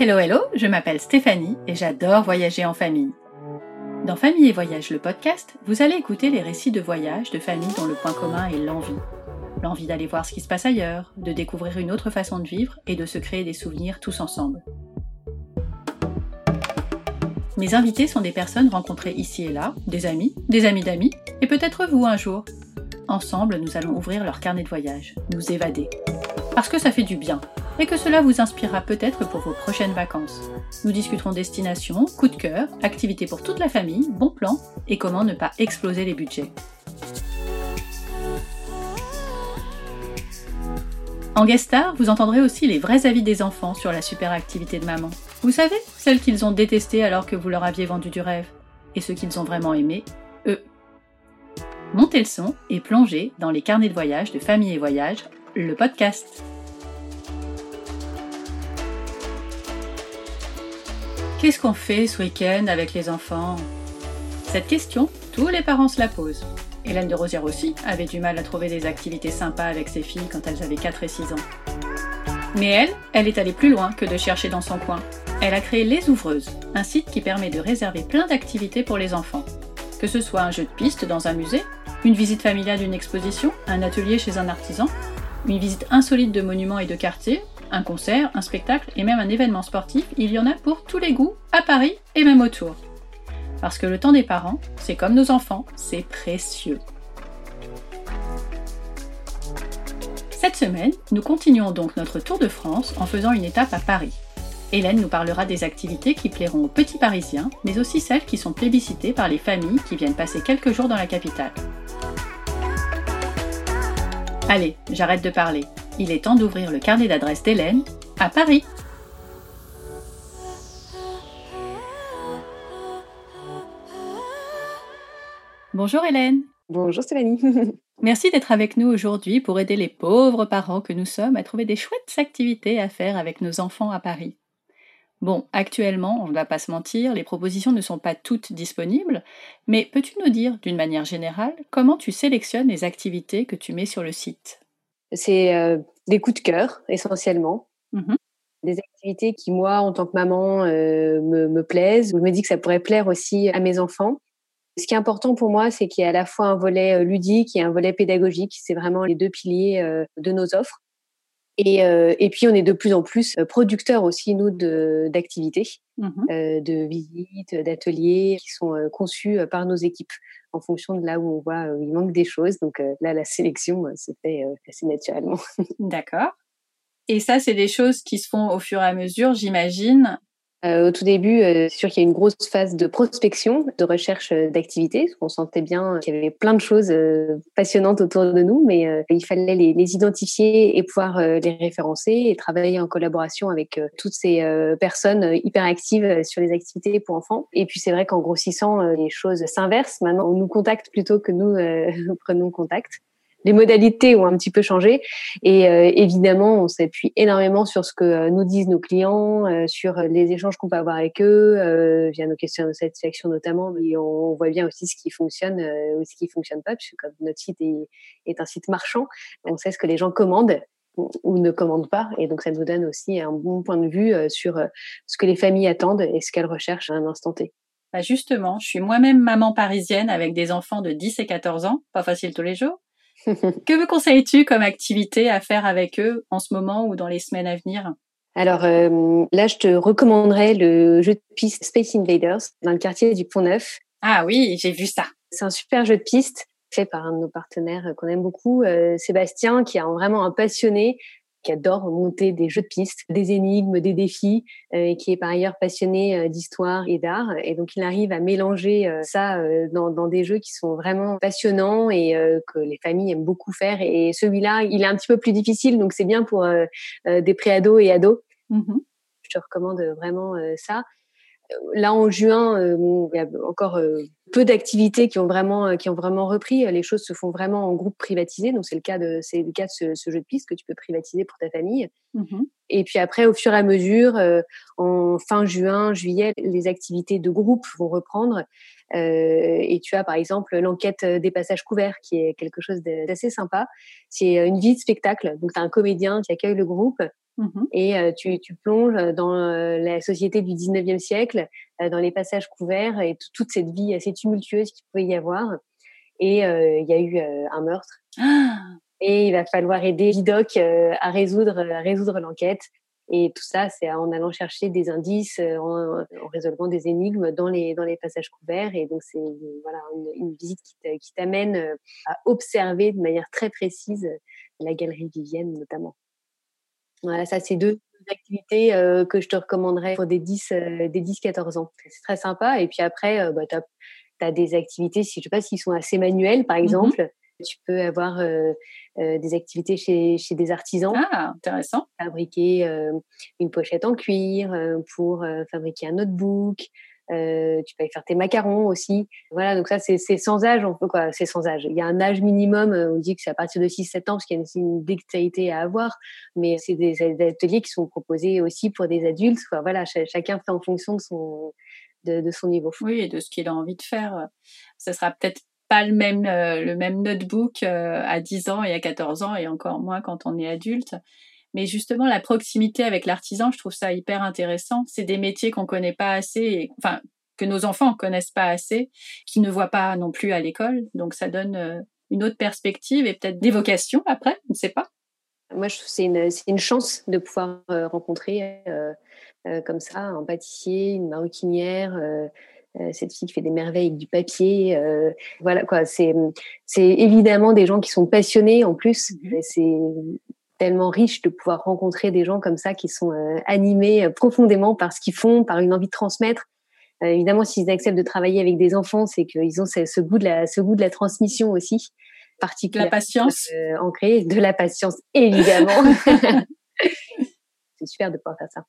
Hello hello, je m'appelle Stéphanie et j'adore voyager en famille. Dans Famille et Voyage, le podcast, vous allez écouter les récits de voyage de familles dont le point commun est l'envie. L'envie d'aller voir ce qui se passe ailleurs, de découvrir une autre façon de vivre et de se créer des souvenirs tous ensemble. Mes invités sont des personnes rencontrées ici et là, des amis, des amis d'amis, et peut-être vous un jour. Ensemble, nous allons ouvrir leur carnet de voyage, nous évader. Parce que ça fait du bien, et que cela vous inspirera peut-être pour vos prochaines vacances. Nous discuterons destination, coup de cœur, activités pour toute la famille, bons plans, et comment ne pas exploser les budgets. En guest star, vous entendrez aussi les vrais avis des enfants sur la super activité de maman. Vous savez, celles qu'ils ont détestées alors que vous leur aviez vendu du rêve. Et ceux qu'ils ont vraiment aimé, eux. Montez le son et plongez dans les carnets de voyage de Famille et Voyage, le podcast. Qu'est-ce qu'on fait ce week-end avec les enfants? Cette question, tous les parents se la posent. Hélène de Rosière aussi avait du mal à trouver des activités sympas avec ses filles quand elles avaient 4 et 6 ans. Mais elle, elle est allée plus loin que de chercher dans son coin. Elle a créé Les Ouvreuses, un site qui permet de réserver plein d'activités pour les enfants. Que ce soit un jeu de piste dans un musée, une visite familiale d'une exposition, un atelier chez un artisan, une visite insolite de monuments et de quartiers, un concert, un spectacle et même un événement sportif, il y en a pour tous les goûts, à Paris et même autour. Parce que le temps des parents, c'est comme nos enfants, c'est précieux. Cette semaine, nous continuons donc notre tour de France en faisant une étape à Paris. Hélène nous parlera des activités qui plairont aux petits Parisiens, mais aussi celles qui sont plébiscitées par les familles qui viennent passer quelques jours dans la capitale. Allez, j'arrête de parler il est temps d'ouvrir le carnet d'adresse d'Hélène à Paris. Bonjour Hélène. Bonjour Stéphanie. Merci d'être avec nous aujourd'hui pour aider les pauvres parents que nous sommes à trouver des chouettes activités à faire avec nos enfants à Paris. Bon, actuellement, on ne va pas se mentir, les propositions ne sont pas toutes disponibles, mais peux-tu nous dire, d'une manière générale, comment tu sélectionnes les activités que tu mets sur le site? C'est euh, des coups de cœur essentiellement. Mmh des activités qui, moi, en tant que maman, euh, me, me plaisent. Je me dis que ça pourrait plaire aussi à mes enfants. Ce qui est important pour moi, c'est qu'il y a à la fois un volet euh, ludique et un volet pédagogique. C'est vraiment les deux piliers de nos offres. Et, et, puis, on est de plus en plus producteurs aussi, nous, d'activités, mmh de visites, d'ateliers qui sont conçus par nos équipes en fonction de là où on voit où il manque des choses. Donc là, la sélection se fait assez naturellement. D'accord. Et ça, c'est des choses qui se font au fur et à mesure, j'imagine, euh, au tout début, euh, c'est sûr qu'il y a une grosse phase de prospection, de recherche euh, d'activités. On sentait bien qu'il y avait plein de choses passionnantes autour de nous, mais il fallait les, les, identifier et pouvoir les référencer et travailler en collaboration avec toutes ces personnes hyper actives sur les activités pour enfants. Et puis c'est vrai qu'en grossissant, les choses s'inversent. Maintenant, on nous contacte plutôt que nous prenons contact les modalités ont un petit peu changé. Et euh, évidemment, on s'appuie énormément sur ce que euh, nous disent nos clients, euh, sur les échanges qu'on peut avoir avec eux, via nos questions de satisfaction notamment. Mais on, voit bien aussi ce qui fonctionne ou ce qui fonctionne pas, puisque comme notre site est, est un site marchand, on sait ce que les gens commandent ou ne commandent pas. Et donc, ça nous donne aussi un bon point de vue sur ce que les familles attendent et ce qu'elles recherchent à un instant T. Bah justement, je suis moi-même maman parisienne avec des enfants de 10 et 14 ans, pas facile tous les jours. que me conseilles-tu comme activité à faire avec eux en ce moment ou dans les semaines à venir? Alors euh, là, je te recommanderais le jeu de piste Space Invaders dans le quartier du Pont Neuf. Ah oui, j'ai vu ça. C'est un super jeu de piste fait par un de nos partenaires qu'on aime beaucoup, euh, Sébastien, qui est vraiment un passionné qui adore monter des jeux de piste, des énigmes, des défis, euh, et qui est par ailleurs passionné euh, d'histoire et d'art. Et donc, il arrive à mélanger euh, ça dans, dans, des jeux qui sont vraiment passionnants et que les familles aiment beaucoup faire. Et celui-là, il est un petit peu plus difficile, donc c'est bien pour des préados et ados. Mmh Je te recommande vraiment ça là en juin, il y a encore peu d'activités qui ont vraiment euh, qui ont vraiment repris. Les choses se font vraiment en groupe privatisé. Donc c'est le cas de c'est le cas de ce, ce, jeu de piste que tu peux privatiser pour ta famille. Mmh et puis après, au fur et à mesure, euh, en fin juin, juillet, les activités de groupe vont reprendre. Euh, et tu as par exemple l'enquête des passages couverts, qui est quelque chose d'assez sympa. C'est une vie de spectacle. Donc tu as un comédien qui accueille le groupe mmh et tu, tu, plonges dans la société du 19e siècle, dans les passages couverts et toute cette vie assez tumultueuse qu'il pouvait y avoir. Et il y a eu un meurtre. Ah et il va falloir aider Vidocq à résoudre, à résoudre l'enquête. Et tout ça, c'est en allant chercher des indices, en, en, résolvant des énigmes dans les, dans les passages couverts. Et donc, c'est voilà, une, une visite qui t'amène à observer de manière très précise la galerie Vivienne, notamment. Voilà, ça, c'est deux activités euh, que je te recommanderais pour des 10, euh, des 10 14 ans. C'est très sympa. Et puis après, euh, bah, tu as, des activités, si, je sais pas s'ils sont assez manuels, par mmh exemple. Tu peux avoir des activités chez, chez des artisans. Ah, intéressant. Fabriquer une pochette en cuir pour fabriquer un notebook. Tu peux aller faire tes macarons aussi. Voilà, donc ça, c'est sans âge. On peut quoi C'est sans âge. Il y a un âge minimum. On dit que c'est à partir de 6-7 ans parce qu'il y a une, dextérité à avoir. Mais c'est des, ateliers qui sont proposés aussi pour des adultes. Voilà, chacun fait en fonction de son, niveau. Oui, et de ce qu'il a envie de faire. Ça sera peut-être pas le même euh, notebook euh, à 10 ans et à 14 ans et encore moins quand on est adulte. Mais justement, la proximité avec l'artisan, je trouve ça hyper intéressant. C'est des métiers qu'on connaît pas assez, enfin que nos enfants connaissent pas assez, qui ne voient pas non plus à l'école. Donc ça donne euh, une autre perspective et peut-être des vocations après, on ne sait pas. Moi, je trouve c'est une, une chance de pouvoir rencontrer comme ça un pâtissier, une maroquinière, euh, cette fille qui fait des merveilles avec du papier. Euh, voilà quoi, c'est c'est évidemment des gens qui sont passionnés en plus. Mmh c'est tellement riche de pouvoir rencontrer des gens comme ça qui sont euh, animés profondément par ce qu'ils font, par une envie de transmettre. évidemment, s'ils acceptent de travailler avec des enfants, c'est qu'ils ont ce, goût de la ce goût de la transmission aussi. Particulièrement la patience ancrée, de la patience évidemment. c'est super de pouvoir faire ça.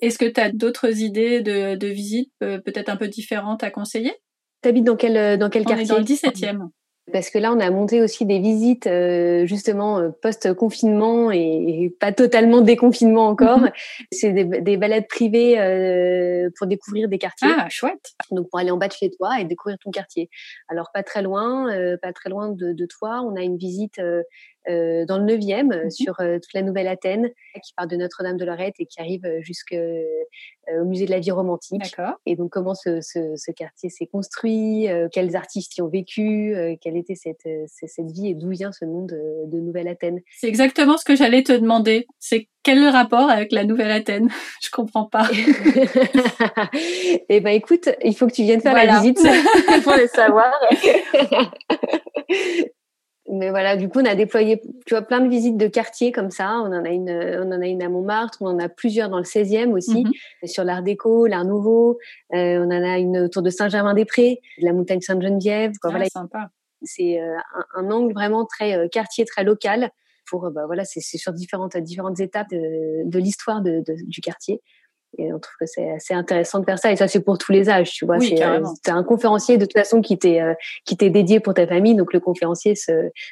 Est-ce que tu as d'autres idées de, de visites peut-être un peu différentes à conseiller? Tu habites dans quel, dans quel quartier Dans le 17e. Parce que là, on a monté aussi des visites euh, justement euh, post-confinement et, pas totalement déconfinement encore. Mhm. C'est des, des, balades privées euh, pour découvrir des quartiers. Ah, chouette. Donc pour aller en bas de chez toi et découvrir ton quartier. Alors pas très loin, pas très loin de, de, toi, on a une visite euh, dans le 9e, mmh sur euh, toute la Nouvelle-Athène, qui part de Notre-Dame de Lorette et qui arrive jusqu'au euh, musée de la vie romantique. Et donc, comment ce, ce, ce quartier s'est construit, quels artistes y ont vécu, quelle était cette, cette vie et d'où vient ce nom de, de Nouvelle-Athène. C'est exactement ce que j'allais te demander. C'est quel est le rapport avec la Nouvelle-Athène Je comprends pas. eh ben, écoute, il faut que tu viennes faire la visite pour le savoir mais voilà, du coup, on a déployé, tu vois, plein de visites de quartiers comme ça. On en a une, on en a une à Montmartre, on en a plusieurs dans le 16e aussi, mhm. sur l'Art déco, l'Art nouveau. Euh, on en a une autour de Saint-Germain-des-Prés, la montagne Sainte-Geneviève. Ah, voilà. sympa. C'est euh, un, angle vraiment très euh, quartier, très local. Pour, bah, voilà, c'est sur différentes, différentes étapes de, de l'histoire de, de, du quartier. Et on trouve que c'est assez intéressant de faire ça. Et ça, c'est pour tous les âges, tu vois. c'est euh, un conférencier de toute façon qui t'est euh, qui t'est dédié pour ta famille. Donc le conférencier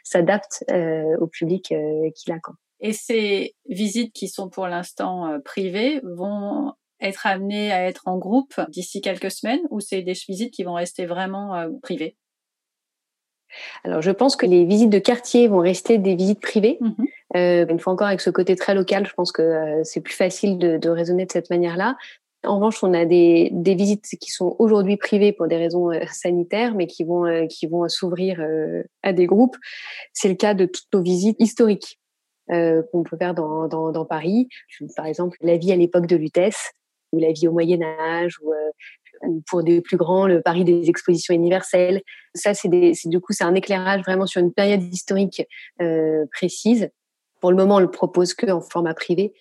s'adapte euh, au public euh, qu'il a. Quoi. Et ces visites qui sont pour l'instant privées vont être amenées à être en groupe d'ici quelques semaines ou c'est des visites qui vont rester vraiment privées? Alors, je pense que les visites de quartier vont rester des visites privées. Mmh euh, une fois encore, avec ce côté très local, je pense que euh, c'est plus facile de, de, raisonner de cette manière-là. En revanche, on a des, des visites qui sont aujourd'hui privées pour des raisons euh, sanitaires, mais qui vont, qui vont s'ouvrir à des groupes. C'est le cas de toutes nos visites historiques qu'on peut faire dans, dans, dans, Paris. Par exemple, la vie à l'époque de Lutèce, ou la vie au Moyen Âge, ou pour des plus grands, le Paris des expositions universelles. Ça, c'est du coup, c'est un éclairage vraiment sur une période historique euh, précise. Pour le moment, on le propose que en format privé,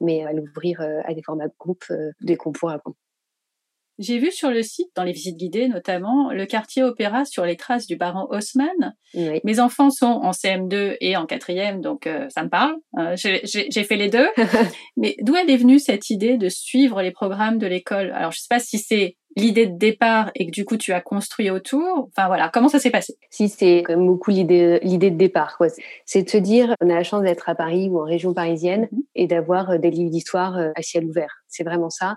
mais à l'ouvrir euh, à des formats de groupe euh, dès qu'on pourra. J'ai vu sur le site, dans les visites guidées notamment, le quartier opéra sur les traces du baron Haussmann. Mes enfants sont en CM2 et en quatrième, donc euh, ça me parle. Euh, J'ai fait les deux. Mais d'où elle est venue cette idée de suivre les programmes de l'école? Alors je sais pas si c'est l'idée de départ et que du coup tu as construit autour. Enfin voilà, comment ça s'est passé? Si c'est quand même beaucoup l'idée l'idée de départ. C'est de se dire, on a la chance d'être à Paris ou en région parisienne mm-hmm. et d'avoir euh, des livres d'histoire à ciel ouvert. C'est vraiment ça.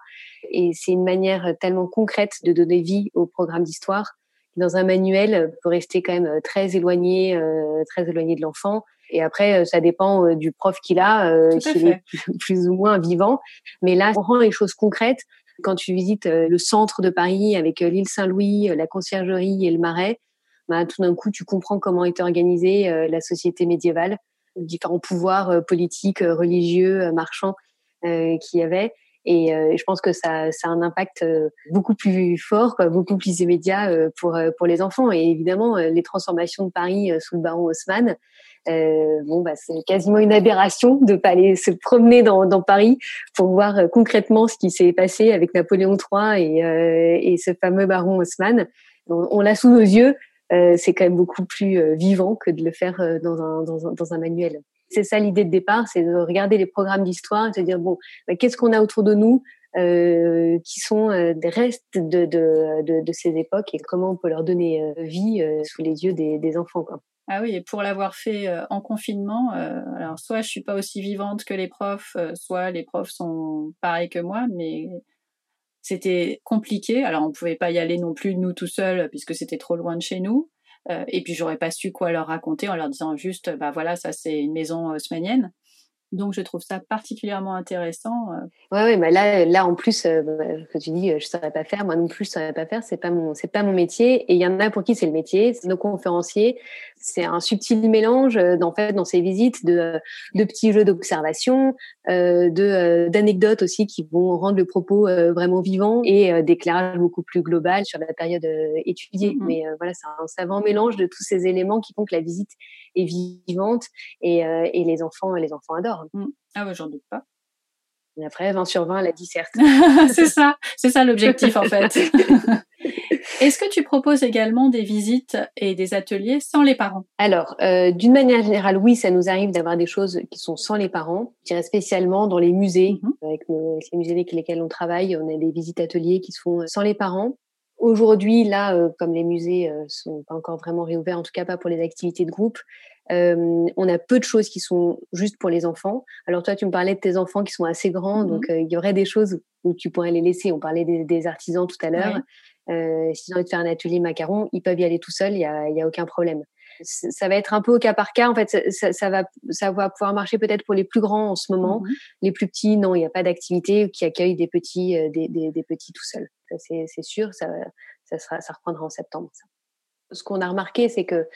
Et c'est une manière tellement concrète de donner vie au programme d'histoire. Dans un manuel, peut rester quand même très éloigné, euh, très éloigné de l'enfant. Et après, ça dépend du prof qu'il a, s'il est plus, ou moins vivant. Mais là, on rend les choses concrètes. Quand tu visites le centre de Paris avec l'île Saint-Louis, la conciergerie et le Marais, bah, tout d'un coup, tu comprends comment est organisée la société médiévale, différents pouvoirs politiques, religieux, marchands qu'il y avait. Et je pense que ça, ça a un impact beaucoup plus fort, beaucoup plus immédiat pour pour les enfants. Et évidemment, les transformations de Paris sous le baron Haussmann, euh, bon, bah, c'est quasiment une aberration de pas aller se promener dans, dans Paris pour voir concrètement ce qui s'est passé avec Napoléon III et, euh, et ce fameux baron Haussmann. On, l'a sous nos yeux. Euh, c'est quand même beaucoup plus vivant que de le faire dans un, dans un, dans un manuel c'est ça l'idée de départ, c'est de regarder les programmes d'histoire et de dire bon, bah, qu'est-ce qu'on a autour de nous euh, qui sont euh, des restes de, de, de, ces époques et comment on peut leur donner euh, vie sous les yeux des, des enfants. Quoi. Ah oui, et pour l'avoir fait en confinement, alors soit je suis pas aussi vivante que les profs, soit les profs sont pareils que moi, mais c'était compliqué. Alors on pouvait pas y aller non plus nous tout seuls puisque c'était trop loin de chez nous. Euh, et puis j'aurais pas su quoi leur raconter en leur disant juste, bah voilà, ça c'est une maison haussmannienne. Donc je trouve ça particulièrement intéressant. Euh. Ouais, ouais, bah là, là en plus, euh, que tu dis, je saurais pas faire, moi non plus je saurais pas faire, c'est pas mon, c'est pas mon métier. Et il y en a pour qui c'est le métier, c'est nos conférenciers. C'est un subtil mélange, en fait, dans ces visites de, de petits jeux d'observation, euh, de d'anecdotes aussi qui vont rendre le propos vraiment vivant et d'éclairage beaucoup plus global sur la période étudiée. Mm-hmm. Mais voilà, c'est un savant mélange de tous ces éléments qui font que la visite est vivante et, et les enfants, les enfants adorent. Mm. Ah ouais, j'en doute pas. Et après, 20 sur 20 la disserte. c'est ça, c'est ça l'objectif en fait. Est-ce que tu proposes également des visites et des ateliers sans les parents? Alors, euh, d'une manière générale, oui, ça nous arrive d'avoir des choses qui sont sans les parents. Je dirais spécialement dans les musées, mm-hmm. avec, les musées avec lesquels on travaille, on a des visites ateliers qui se font sans les parents. Aujourd'hui, là, euh, comme les musées euh, sont pas encore vraiment réouverts, en tout cas pas pour les activités de groupe, euh, on a peu de choses qui sont juste pour les enfants. Alors toi, tu me parlais de tes enfants qui sont assez grands, mmh donc il y aurait des choses où tu pourrais les laisser. On parlait des, artisans tout à l'heure. S'ils ont envie de faire un atelier macaron, ils peuvent y aller tout seuls, il y a, y a, aucun problème. Ça va être un peu au cas par cas. En fait, ça, ça, va, ça va pouvoir marcher peut-être pour les plus grands en ce moment. Mmh les plus petits, non, il n'y a pas d'activité qui accueille des petits, euh, des, des, des, petits tout seuls. C'est sûr, ça, ça, sera, ça reprendra en septembre. Ça. Ce qu'on a remarqué, c'est que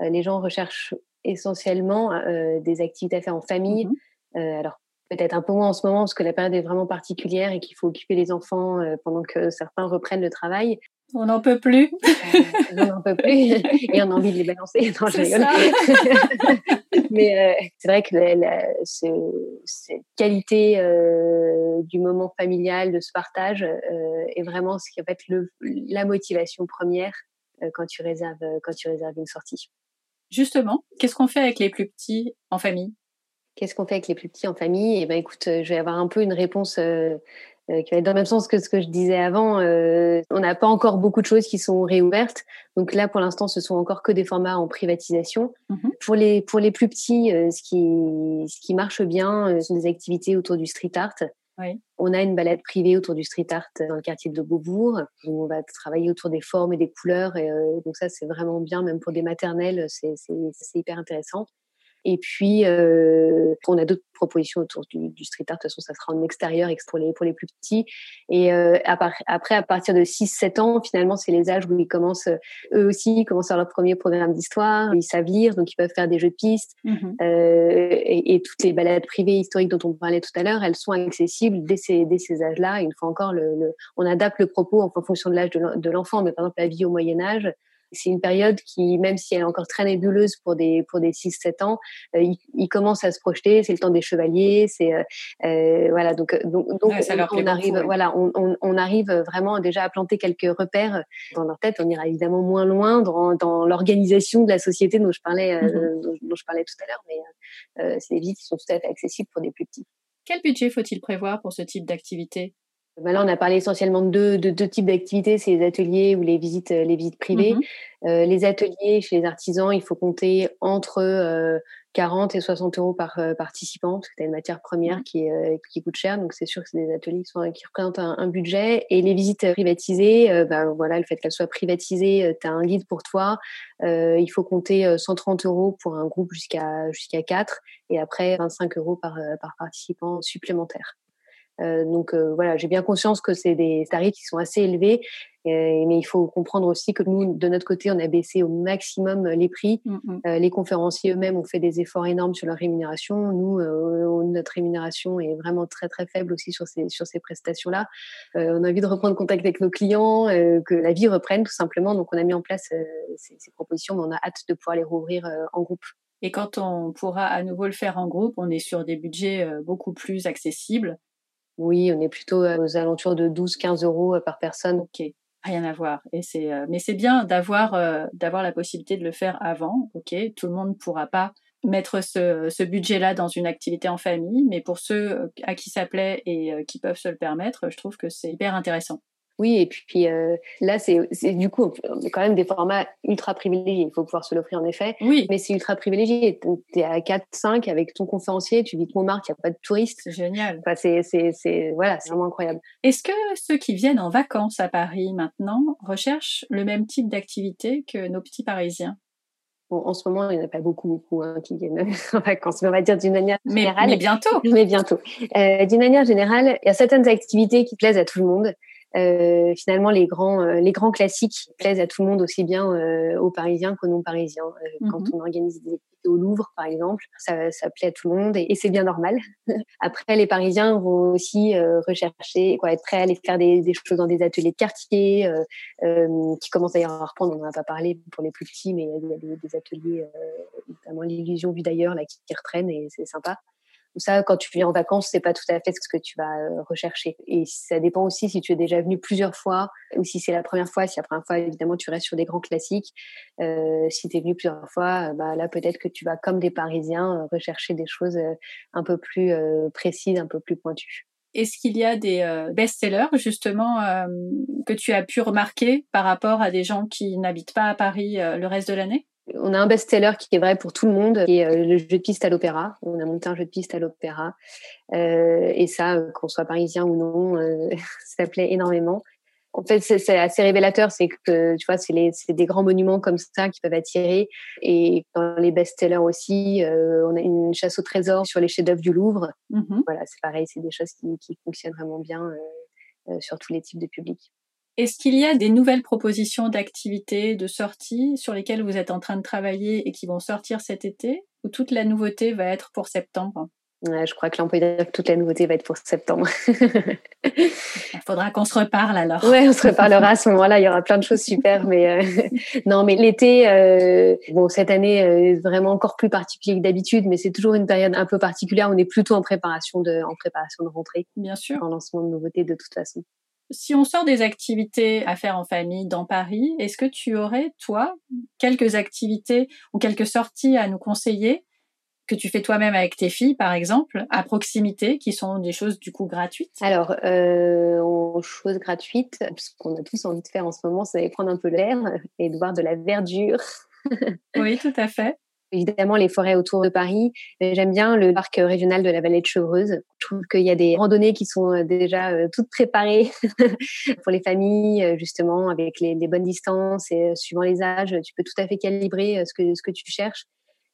les gens recherchent essentiellement euh, des activités à faire en famille. Euh, alors peut-être un peu moins en ce moment parce que la période est vraiment particulière et qu'il faut occuper les enfants euh, pendant que certains reprennent le travail. On n'en peut plus. on n'en peut plus et on a envie de les balancer. Non, Mais c'est vrai que cette qualité du moment familial, de ce partage, est vraiment ce qui va être le, la motivation première quand tu réserves quand tu réserves une sortie. Justement, qu'est-ce qu'on fait avec les plus petits en famille? Qu'est-ce qu'on fait avec les plus petits en famille? Eh ben, écoute, euh, je vais avoir un peu une réponse euh, euh, qui va être dans le même sens que ce que je disais avant. on n'a pas encore beaucoup de choses qui sont réouvertes, donc là, pour l'instant, ce sont encore que des formats en privatisation. Mmh pour les pour les plus petits, ce qui ce qui marche bien, ce sont des activités autour du street art. On a une balade privée autour du street art dans le quartier de Beaubourg, où on va travailler autour des formes et des couleurs. Et euh, donc ça, c'est vraiment bien, même pour des maternelles, c'est hyper intéressant. Et puis, euh, on a d'autres propositions autour du, du, street art. De toute façon, ça sera en extérieur pour les, pour les plus petits. Et euh, après, à partir de 6-7 ans, finalement, c'est les âges où ils commencent, eux aussi, commencent à leur premier programme d'histoire. Ils savent lire, donc ils peuvent faire des jeux de pistes. Mmh euh, et, et, toutes les balades privées historiques dont on parlait tout à l'heure, elles sont accessibles dès ces, dès ces âges-là. Une fois encore, le, le, on adapte le propos en fonction de l'âge de l'enfant. Mais par exemple, la vie au Moyen Âge, c'est une période qui, même si elle est encore très nébuleuse pour des pour des 6-7 ans, euh, il, commence à se projeter. C'est le temps des chevaliers. C'est euh, euh voilà donc donc, donc on, arrive voilà on, on, on, arrive vraiment déjà à planter quelques repères dans leur tête. On ira évidemment moins loin dans, dans l'organisation de la société dont je parlais euh, mm-hmm. dont, je parlais tout à l'heure, mais c'est des visites qui sont tout à fait accessibles pour des plus petits. Quel budget faut-il prévoir pour ce type d'activité? Bah là, on a parlé essentiellement de deux, de deux types d'activités, c'est les ateliers ou les visites, les visites privées. Mmh euh, les ateliers chez les artisans, il faut compter entre 40 et 60 euros par euh, participant, parce que tu as une matière première mmh. qui, euh, qui coûte cher. Donc, c'est sûr que c'est des ateliers qui, sont, qui représentent un, budget. Et les visites privatisées, euh, bah, voilà, le fait qu'elles soient privatisées, tu as un guide pour toi. il faut compter 130 euros pour un groupe jusqu'à jusqu'à 4 et après 25 euros par, par participant supplémentaire. Euh, donc euh, voilà, j'ai bien conscience que c'est des tarifs qui sont assez élevés, euh, mais il faut comprendre aussi que nous, de notre côté, on a baissé au maximum les prix. Mm, mm. les conférenciers eux-mêmes ont fait des efforts énormes sur leur rémunération. Nous, notre rémunération est vraiment très très faible aussi sur ces sur ces prestations-là. on a envie de reprendre contact avec nos clients, que la vie reprenne tout simplement. Donc on a mis en place ces, ces, propositions, mais on a hâte de pouvoir les rouvrir en groupe. Et quand on pourra à nouveau le faire en groupe, on est sur des budgets beaucoup plus accessibles oui, on est plutôt aux alentours de 12-15 euros par personne. Ok, rien à voir. Et c'est, mais c'est bien d'avoir d'avoir la possibilité de le faire avant. Ok, tout le monde ne pourra pas mettre ce, ce budget-là dans une activité en famille, mais pour ceux à qui ça plaît et qui peuvent se le permettre, je trouve que c'est hyper intéressant. Oui, et puis euh, là, c'est du coup quand même des formats ultra privilégiés. Il faut pouvoir se l'offrir en effet. Oui. Mais c'est ultra privilégié. Tu es à 4-5 avec ton conférencier, tu vis de Montmartre, il n'y a pas de touristes. C'est génial. Enfin, c'est voilà, c'est vraiment incroyable. Est-ce que ceux qui viennent en vacances à Paris maintenant recherchent le même type d'activité que nos petits Parisiens? Bon, en ce moment, il n'y en a pas beaucoup, beaucoup hein, qui viennent en vacances, mais on va dire d'une manière générale. Mais bientôt. Mais bientôt. Euh, d'une manière générale, il y a certaines activités qui plaisent à tout le monde. Euh, finalement les grands euh, les grands classiques plaisent à tout le monde aussi bien euh, aux Parisiens qu'aux non Parisiens. Quand mhm. on organise des au Louvre par exemple, ça, ça plaît à tout le monde et, c'est bien normal. Après les Parisiens vont aussi rechercher quoi être prêts à aller faire des, des, choses dans des ateliers de quartier qui commencent d'ailleurs à reprendre. On n'en a pas parlé pour les plus petits, mais il y a des, des ateliers notamment l'illusion vue d'ailleurs là qui, qui reprennent et c'est sympa ça, quand tu viens en vacances, c'est pas tout à fait ce que tu vas euh, rechercher. Et ça dépend aussi si tu es déjà venu plusieurs fois ou si c'est la première fois. Si la première fois, évidemment, tu restes sur des grands classiques. Euh, si tu es venu plusieurs fois, euh, bah, là, peut-être que tu vas, comme des Parisiens, rechercher des choses un peu plus précises, un peu plus pointues. Est-ce qu'il y a des best-sellers justement que tu as pu remarquer par rapport à des gens qui n'habitent pas à Paris le reste de l'année? On a un best-seller qui est vrai pour tout le monde, qui est euh, le jeu de piste à l'opéra. On a monté un jeu de piste à l'opéra. Euh, et ça, euh, qu'on soit parisien ou non, ça plaît énormément. En fait, c'est assez révélateur, c'est que tu vois, c'est des grands monuments comme ça qui peuvent attirer. Et dans les best-sellers aussi, on a une chasse au trésor sur les chefs-d'œuvre du Louvre. Mmh voilà, c'est pareil, c'est des choses qui, qui fonctionnent vraiment bien sur tous les types de publics. Est-ce qu'il y a des nouvelles propositions d'activités, de sorties sur lesquelles vous êtes en train de travailler et qui vont sortir cet été Ou toute la nouveauté va être pour septembre? Je crois que l'on peut dire que toute la nouveauté va être pour septembre. Il faudra qu'on se reparle alors. Oui, on se reparlera à ce moment-là. Il y aura plein de choses super, mais euh, non, mais l'été, euh, bon, cette année est vraiment encore plus particulier que d'habitude, mais c'est toujours une période un peu particulière. On est plutôt en préparation de, en préparation de rentrée. Bien sûr. En lancement de nouveautés de toute façon. Si on sort des activités à faire en famille dans Paris, est-ce que tu aurais, toi, quelques activités ou quelques sorties à nous conseiller que tu fais toi-même avec tes filles, par exemple, à proximité, qui sont des choses du coup gratuites? Alors, euh, choses gratuites, ce qu'on a tous envie de faire en ce moment, c'est d'aller prendre un peu l'air et de voir de la verdure. oui, tout à fait évidemment les forêts autour de Paris. J'aime bien le parc régional de la vallée de Chevreuse. Je trouve qu'il y a des randonnées qui sont euh, déjà euh, toutes préparées pour les familles, euh, justement, avec les, bonnes distances et suivant les âges, tu peux tout à fait calibrer ce que, ce que tu cherches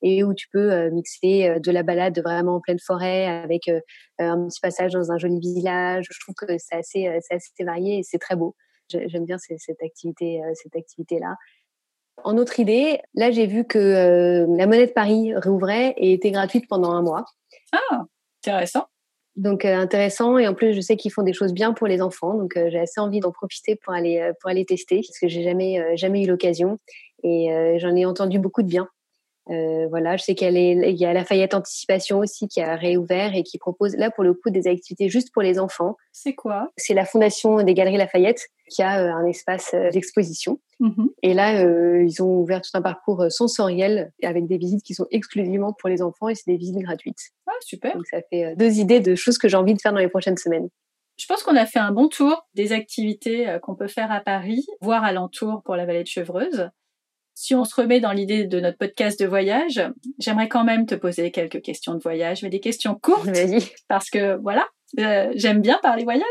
et où tu peux mixer de la balade vraiment en pleine forêt avec un petit passage dans un joli village. Je trouve que c'est assez, assez varié et c'est très beau. J'aime bien cette activité, cette activité-là. En autre idée, là, j'ai vu que euh, la monnaie de Paris réouvrait et était gratuite pendant un mois. Ah, intéressant. Donc euh, intéressant et en plus je sais qu'ils font des choses bien pour les enfants donc euh, j'ai assez envie d'en profiter pour aller pour aller tester parce que j'ai jamais jamais eu l'occasion et j'en ai entendu beaucoup de bien. Euh, voilà, je sais qu'il y a Lafayette Anticipation aussi qui a réouvert et qui propose là pour le coup des activités juste pour les enfants. C'est quoi? C'est la Fondation des Galeries Lafayette qui a euh, un espace euh, d'exposition. Mm-hmm. Et là, ils ont ouvert tout un parcours sensoriel avec des visites qui sont exclusivement pour les enfants et c'est des visites gratuites. Ah, super. Donc ça fait deux idées de choses que j'ai envie de faire dans les prochaines semaines. Je pense qu'on a fait un bon tour des activités euh, qu'on peut faire à Paris, voire alentour pour la vallée de Chevreuse. Si on se remet dans l'idée de notre podcast de voyage, j'aimerais quand même te poser quelques questions de voyage, mais des questions courtes, parce que voilà, euh, j'aime bien parler voyage.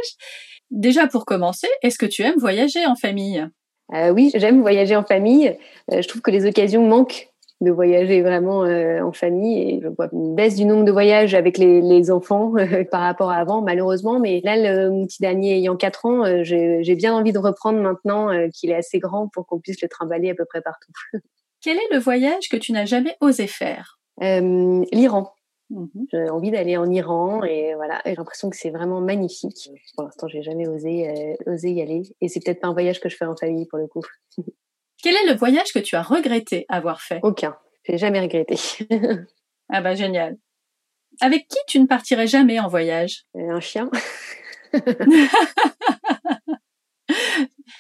Déjà pour commencer, est-ce que tu aimes voyager en famille? Euh, Oui, j'aime voyager en famille. je trouve que les occasions manquent de voyager vraiment euh, en famille et je vois une baisse du nombre de voyages avec les, les enfants euh, par rapport à avant malheureusement mais là le, mon petit dernier ayant 4 ans euh, j'ai bien envie de reprendre maintenant qu'il est assez grand pour qu'on puisse le trimballer à peu près partout. Quel est le voyage que tu n'as jamais osé faire? L'Iran. Mhm. J'ai envie d'aller en Iran et voilà, j'ai l'impression que c'est vraiment magnifique. Pour l'instant, j'ai jamais osé osé y aller et c'est peut-être pas un voyage que je fais en famille pour le coup. Quel est le voyage que tu as regretté avoir fait? Aucun. J'ai jamais regretté. ah bah génial. Avec qui tu ne partirais jamais en voyage? Euh, Un chien.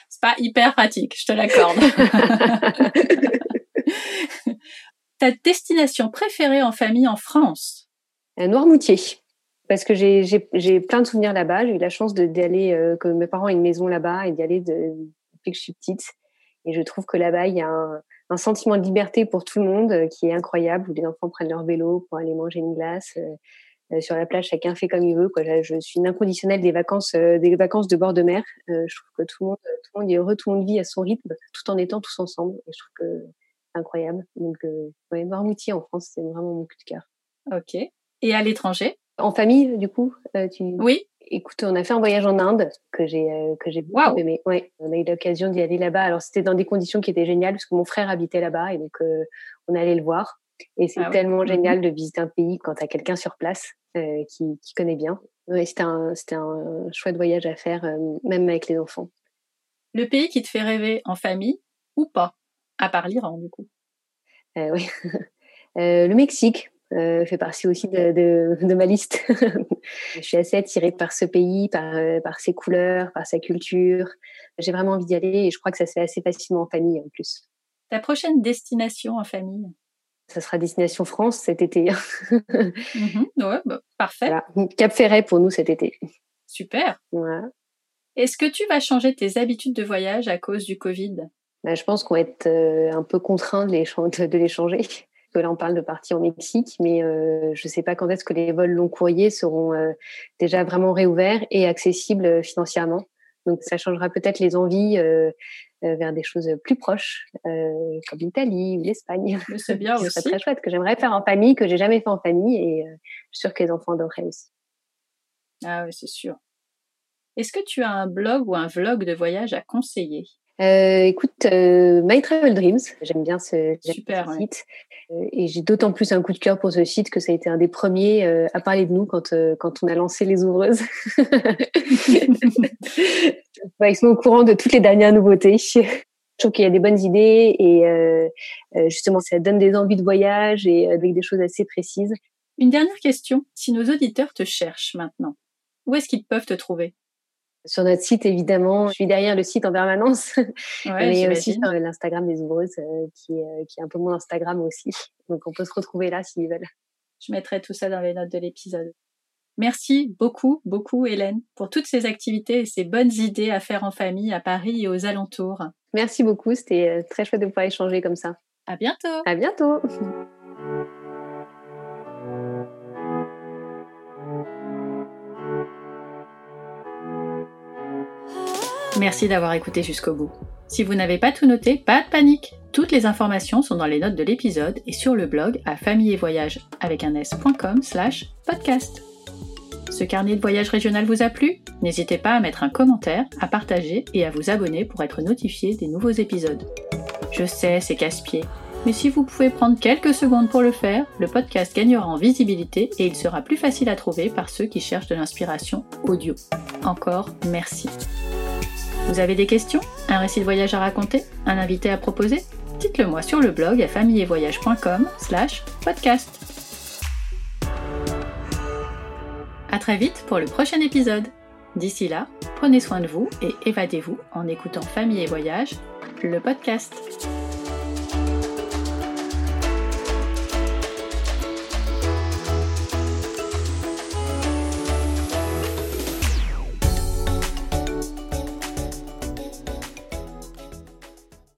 C'est pas hyper pratique, je te l'accorde. Ta destination préférée en famille en France? Noirmoutier. Parce que j'ai plein de souvenirs là-bas. J'ai eu la chance d'aller, euh, que mes parents aient une maison là-bas et d'y aller depuis que je suis petite. Et je trouve que là-bas, il y a un, sentiment de liberté pour tout le monde euh, qui est incroyable, où les enfants prennent leur vélo pour aller manger une glace. Euh, euh, sur la plage, chacun fait comme il veut. Quoi. Je suis une inconditionnelle des vacances, des vacances de bord de mer. je trouve que tout le, monde, tout le monde est heureux, tout le monde vit à son rythme, tout en étant tous ensemble. Et je trouve que c'est incroyable. Donc, ouais, Noirmoutier en France, c'est vraiment mon coup de cœur. Ok. Et à l'étranger? En famille, du coup tu... Oui. Écoute, on a fait un voyage en Inde que j'ai euh, que j'ai beaucoup aimé. Ouais, on a eu l'occasion d'y aller là-bas. Alors c'était dans des conditions qui étaient géniales parce que mon frère habitait là-bas et donc euh, on allait le voir. Et c'est ah tellement mhm. génial de visiter un pays quand t'as quelqu'un sur place euh, qui, qui connaît bien. Ouais, c'était un c'était un chouette voyage à faire même avec les enfants. Le pays qui te fait rêver en famille ou pas, à part l'Iran du coup? oui, le Mexique euh, fait partie aussi de, de, de ma liste. je suis assez attirée par ce pays, par, euh, par ses couleurs, par sa culture. J'ai vraiment envie d'y aller et je crois que ça se fait assez facilement en famille en plus. Ta prochaine destination en famille? Ça sera destination France cet été. mm ouais, bah, parfait. Cap Ferret pour nous cet été. Super. Est-ce que tu vas changer tes habitudes de voyage à cause du Covid? Bah, Je pense qu'on va être euh, un peu contraint de les, de les changer là on parle de partir au Mexique, mais euh, je ne sais pas quand est-ce que les vols long courriers seront euh, déjà vraiment réouverts et accessibles euh, financièrement. Donc ça changera peut-être les envies vers des choses plus proches, comme l'Italie ou l'Espagne. C'est bien aussi. C'est très chouette que j'aimerais faire en famille, que j'ai jamais fait en famille, et je suis sûre que les enfants adoreraient aussi. Ah oui, c'est sûr. Est-ce que tu as un blog ou un vlog de voyage à conseiller? Euh, écoute, euh, My Travel Dreams, j'aime bien ce, Super, site. Euh, et j'ai d'autant plus un coup de cœur pour ce site que ça a été un des premiers à parler de nous quand, quand on a lancé les ouvreuses. ils sont au courant de toutes les dernières nouveautés. Je trouve qu'il y a des bonnes idées et justement, ça donne des envies de voyage et avec des choses assez précises. Une dernière question. Si nos auditeurs te cherchent maintenant, où est-ce qu'ils peuvent te trouver? Sur notre site, évidemment, je suis derrière le site en permanence, mais aussi sur l'Instagram des ouvreuses, euh, qui, est, euh, qui est un peu mon Instagram aussi. Donc, on peut se retrouver là s'ils veulent. Je mettrai tout ça dans les notes de l'épisode. Merci beaucoup, beaucoup, Hélène, pour toutes ces activités et ces bonnes idées à faire en famille à Paris et aux alentours. Merci beaucoup, c'était euh, très chouette de pouvoir échanger comme ça. À bientôt. À bientôt. Merci d'avoir écouté jusqu'au bout. Si vous n'avez pas tout noté, pas de panique. Toutes les informations sont dans les notes de l'épisode et sur le blog à famille et voyage avec un s.com slash podcast. Ce carnet de voyage régional vous a plu? N'hésitez pas à mettre un commentaire, à partager et à vous abonner pour être notifié des nouveaux épisodes. Je sais, c'est casse-pied, mais si vous pouvez prendre quelques secondes pour le faire, le podcast gagnera en visibilité et il sera plus facile à trouver par ceux qui cherchent de l'inspiration audio. Encore merci. Vous avez des questions Un récit de voyage à raconter Un invité à proposer Dites-le moi sur le blog à famillevoyage.com slash podcast. A très vite pour le prochain épisode. D'ici là, prenez soin de vous et évadez-vous en écoutant Famille et Voyage, le podcast.